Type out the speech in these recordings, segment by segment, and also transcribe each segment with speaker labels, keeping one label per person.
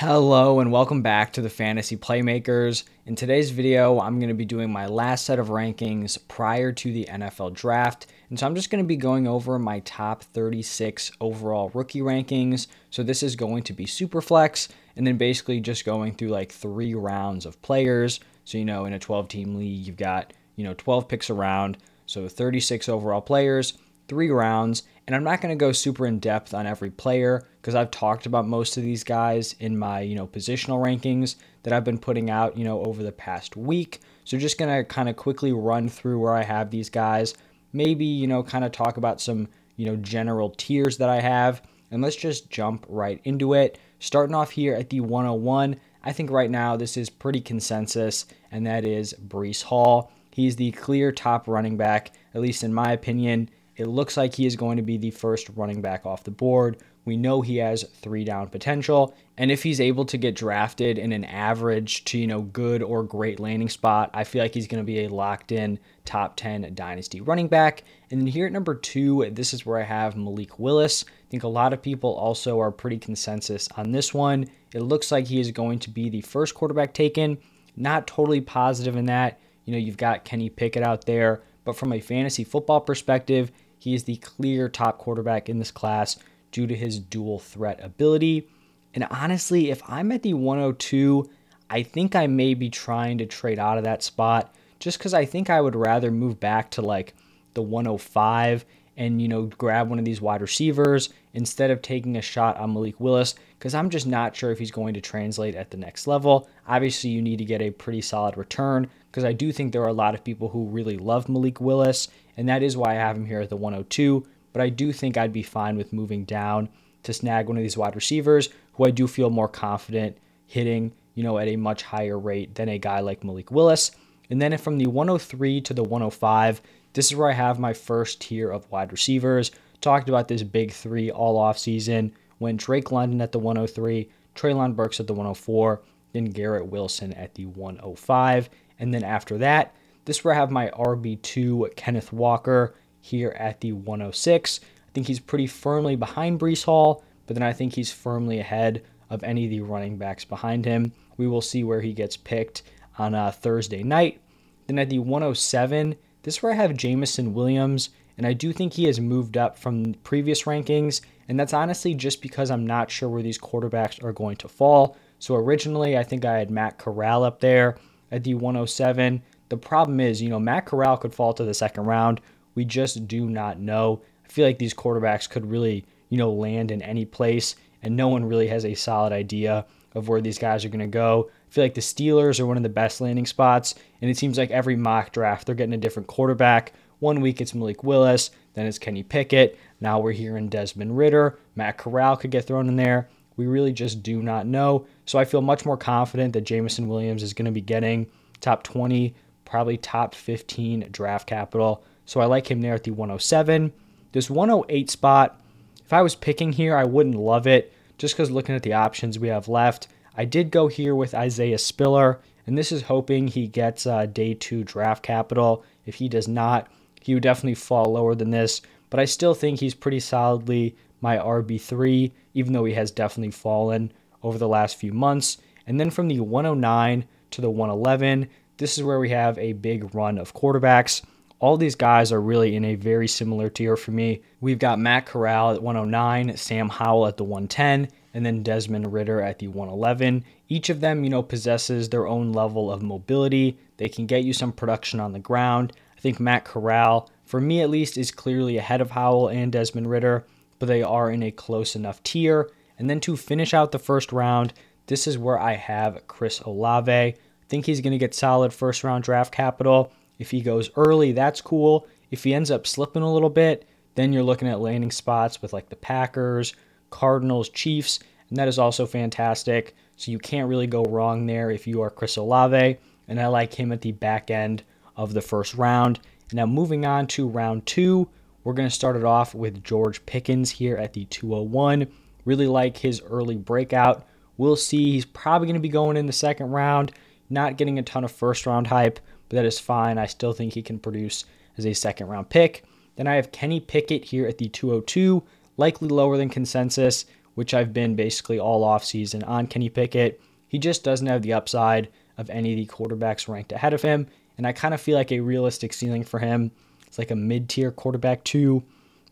Speaker 1: Hello and welcome back to the Fantasy Playmakers. In today's video, I'm going to be doing my last set of rankings prior to the NFL draft. And so I'm just going to be going over my top 36 overall rookie rankings. So this is going to be super flex and then basically just going through like three rounds of players. So, you know, in a 12 team league, you've got, you know, 12 picks around. So 36 overall players, three rounds. And I'm not going to go super in depth on every player because I've talked about most of these guys in my, you know, positional rankings that I've been putting out, you know, over the past week. So just going to kind of quickly run through where I have these guys. Maybe, you know, kind of talk about some, you know, general tiers that I have. And let's just jump right into it. Starting off here at the 101, I think right now this is pretty consensus, and that is Breece Hall. He's the clear top running back, at least in my opinion. It looks like he is going to be the first running back off the board. We know he has three down potential. And if he's able to get drafted in an average to, you know, good or great landing spot, I feel like he's going to be a locked in top 10 dynasty running back. And then here at number two, this is where I have Malik Willis. I think a lot of people also are pretty consensus on this one. It looks like he is going to be the first quarterback taken. Not totally positive in that. You know, you've got Kenny Pickett out there, but from a fantasy football perspective, he is the clear top quarterback in this class due to his dual threat ability. And honestly, if I'm at the 102, I think I may be trying to trade out of that spot just because I think I would rather move back to like the 105 and, you know, grab one of these wide receivers instead of taking a shot on Malik Willis because I'm just not sure if he's going to translate at the next level. Obviously, you need to get a pretty solid return because I do think there are a lot of people who really love Malik Willis and that is why I have him here at the 102. But I do think I'd be fine with moving down to snag one of these wide receivers who I do feel more confident hitting, you know, at a much higher rate than a guy like Malik Willis. And then from the 103 to the 105, this is where I have my first tier of wide receivers. Talked about this big three all off season when Drake London at the 103, Treylon Burks at the 104, then Garrett Wilson at the 105. And then after that, this is where I have my RB2 Kenneth Walker here at the 106. I think he's pretty firmly behind Breece Hall, but then I think he's firmly ahead of any of the running backs behind him. We will see where he gets picked on a uh, Thursday night. Then at the 107, this is where I have Jameson Williams, and I do think he has moved up from previous rankings, and that's honestly just because I'm not sure where these quarterbacks are going to fall. So originally, I think I had Matt Corral up there at the 107. The problem is, you know, Matt Corral could fall to the second round. We just do not know. I feel like these quarterbacks could really, you know, land in any place, and no one really has a solid idea of where these guys are going to go. I feel like the Steelers are one of the best landing spots, and it seems like every mock draft they're getting a different quarterback. One week it's Malik Willis, then it's Kenny Pickett. Now we're hearing Desmond Ridder. Matt Corral could get thrown in there. We really just do not know. So I feel much more confident that Jameson Williams is going to be getting top 20 probably top 15 draft capital. So I like him there at the 107. This 108 spot, if I was picking here, I wouldn't love it just because looking at the options we have left. I did go here with Isaiah Spiller, and this is hoping he gets uh, day two draft capital. If he does not, he would definitely fall lower than this, but I still think he's pretty solidly my RB3, even though he has definitely fallen over the last few months. And then from the 109 to the 111, this is where we have a big run of quarterbacks. All these guys are really in a very similar tier for me. We've got Matt Corral at 109, Sam Howell at the 110, and then Desmond Ridder at the 111. Each of them, you know, possesses their own level of mobility. They can get you some production on the ground. I think Matt Corral, for me at least, is clearly ahead of Howell and Desmond Ridder, but they are in a close enough tier. And then to finish out the first round, this is where I have Chris Olave. I think he's going to get solid first round draft capital. If he goes early, that's cool. If he ends up slipping a little bit, then you're looking at landing spots with like the Packers, Cardinals, Chiefs, and that is also fantastic. So you can't really go wrong there if you are Chris Olave, and I like him at the back end of the first round. Now moving on to round two, we're going to start it off with George Pickens here at the 201. Really like his early breakout. We'll see. He's probably going to be going in the second round. Not getting a ton of first round hype, but that is fine. I still think he can produce as a second round pick. Then I have Kenny Pickett here at the 202, likely lower than consensus. which I've been basically all offseason on Kenny Pickett. He just doesn't have the upside of any of the quarterbacks ranked ahead of him. And I kind of feel like a realistic ceiling for him. It's like a mid tier quarterback, two,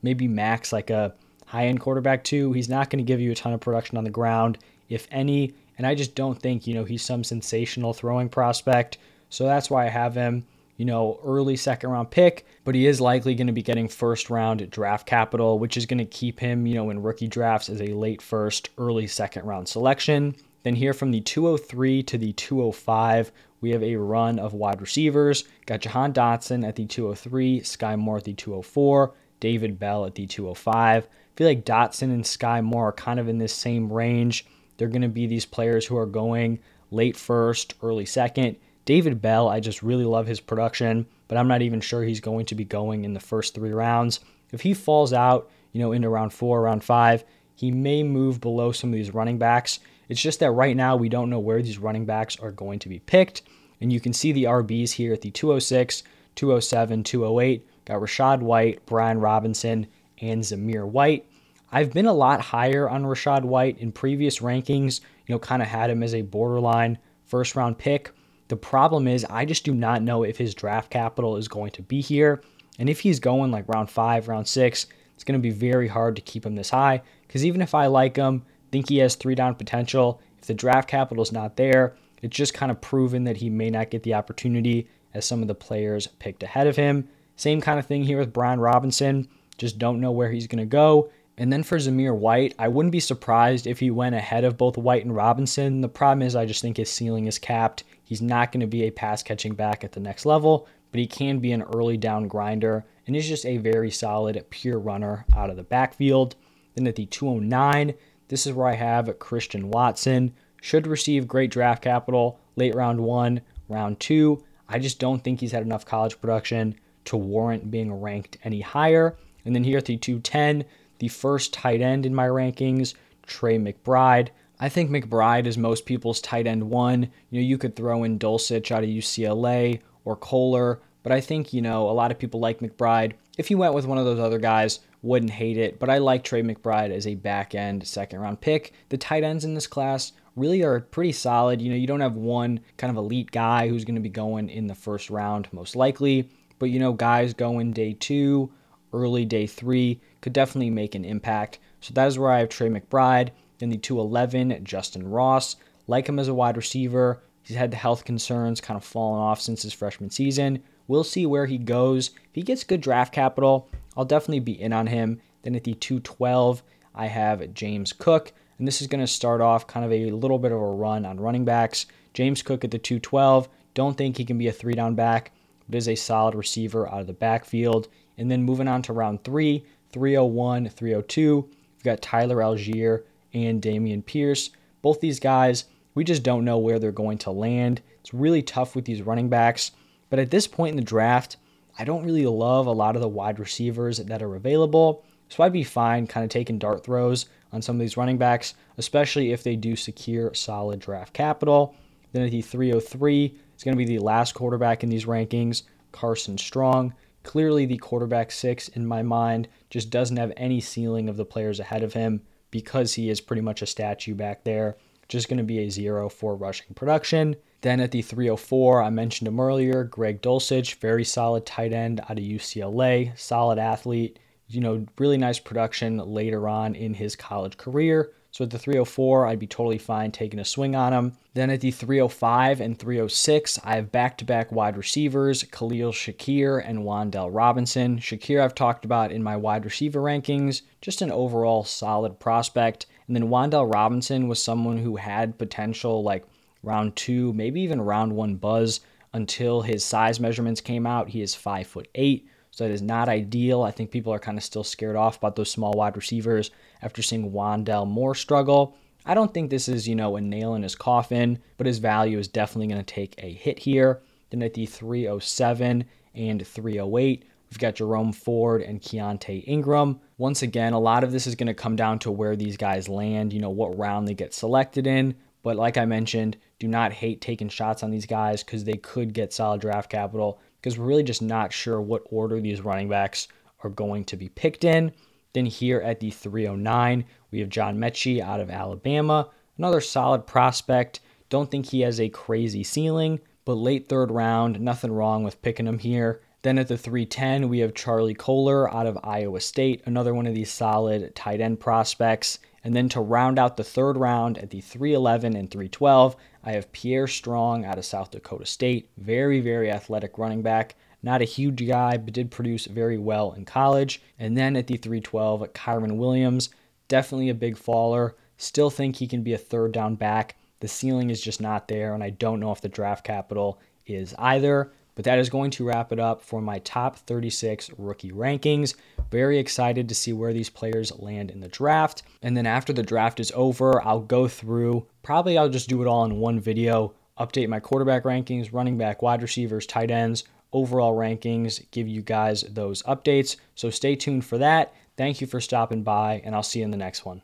Speaker 1: maybe max like a high end quarterback, two. He's not going to give you a ton of production on the ground, if any. And I just don't think, you know, he's some sensational throwing prospect. So that's why I have him, you know, early second round pick, but he is likely going to be getting first round draft capital, which is going to keep him, you know, in rookie drafts as a late first, early second round selection. Then here from the 203 to the 205, we have a run of wide receivers. Got Jahan Dotson at the 203, Skyy Moore at the 204, David Bell at the 205. I feel like Dotson and Skyy Moore are kind of in this same range. They're going to be these players who are going late first, early second. David Bell, I just really love his production, but I'm not even sure he's going to be going in the first three rounds. If he falls out, you know, into round four, round five, he may move below some of these running backs. It's just that right now we don't know where these running backs are going to be picked. And you can see the RBs here at the 206, 207, 208. Got Rachaad White, Brian Robinson, and Zamir White. I've been a lot higher on Rachaad White in previous rankings, you know, kind of had him as a borderline first round pick. The problem is, I just do not know if his draft capital is going to be here. And if he's going like round five, round six, it's going to be very hard to keep him this high. Because even if I like him, think he has three down potential, if the draft capital is not there, it's just kind of proven that he may not get the opportunity as some of the players picked ahead of him. Same kind of thing here with Brian Robinson. Just don't know where he's going to go. And then for Zamir White, I wouldn't be surprised if he went ahead of both White and Robinson. The problem is, I just think his ceiling is capped. He's not going to be a pass catching back at the next level, but he can be an early down grinder and is just a very solid pure runner out of the backfield. Then at the 209, this is where I have Christian Watson. Should receive great draft capital late round one, round two. I just don't think he's had enough college production to warrant being ranked any higher. And then here at the 210, the first tight end in my rankings, Trey McBride. I think McBride is most people's tight end one. You know, you could throw in Dulcich out of UCLA or Kolar, but I think, you know, a lot of people like McBride. If you went with one of those other guys, wouldn't hate it, but I like Trey McBride as a back end second round pick. The tight ends in this class really are pretty solid. You know, you don't have one kind of elite guy who's going to be going in the first round, most likely, but you know, guys going day two, early day three could definitely make an impact. So that is where I have Trey McBride. In the 211, Justyn Ross. Like him as a wide receiver. He's had the health concerns kind of fallen off since his freshman season. We'll see where he goes. If he gets good draft capital, I'll definitely be in on him. Then at the 212, I have James Cook. And this is going to start off kind of a little bit of a run on running backs. James Cook at the 212. Don't think he can be a three down back, but is a solid receiver out of the backfield. And then moving on to round three, 301, 302, we've got Tyler Allgeier and Dameon Pierce. Both these guys, we just don't know where they're going to land. It's really tough with these running backs. But at this point in the draft, I don't really love a lot of the wide receivers that are available. So I'd be fine kind of taking dart throws on some of these running backs, especially if they do secure solid draft capital. Then at the 303, it's going to be the last quarterback in these rankings, Carson Strong. Clearly, the quarterback six in my mind just doesn't have any ceiling of the players ahead of him because he is pretty much a statue back there. Just going to be a zero for rushing production. Then at the 304, I mentioned him earlier, Greg Dulcich, very solid tight end out of UCLA, solid athlete, you know, really nice production later on in his college career. So at the 304, I'd be totally fine taking a swing on him. Then at the 305 and 306, I have back to back wide receivers, Khalil Shakir and Wan'Dale Robinson. Shakir, I've talked about in my wide receiver rankings, just an overall solid prospect. And then Wan'Dale Robinson was someone who had potential like round two, maybe even round one buzz until his size measurements came out. He is five foot eight, so it is not ideal. I think people are kind of still scared off about those small wide receivers after seeing Rondale Moore struggle. I don't think this is, you know, a nail in his coffin, but his value is definitely going to take a hit here. Then at the 307 and 308, we've got Jerome Ford and Keaontay Ingram. Once again, a lot of this is going to come down to where these guys land, you know, what round they get selected in. But like I mentioned, do not hate taking shots on these guys because they could get solid draft capital because we're really just not sure what order these running backs are going to be picked in. Then here at the 309, we have John Metchie out of Alabama, another solid prospect. Don't think he has a crazy ceiling, but late third round, nothing wrong with picking him here. Then at the 310, we have Charlie Kolar out of Iowa State, another one of these solid tight end prospects. And then to round out the third round at the 311 and 312, I have Pierre Strong out of South Dakota State, very, very athletic running back. Not a huge guy, but did produce very well in college. And then at the 312, Kyren Williams, definitely a big faller. Still think he can be a third down back. The ceiling is just not there, and I don't know if the draft capital is either. But that is going to wrap it up for my top 36 rookie rankings. Very excited to see where these players land in the draft. And then after the draft is over, I'll go through, probably I'll just do it all in one video, update my quarterback rankings, running back, wide receivers, tight ends, overall rankings, give you guys those updates. So stay tuned for that. Thank you for stopping by, and I'll see you in the next one.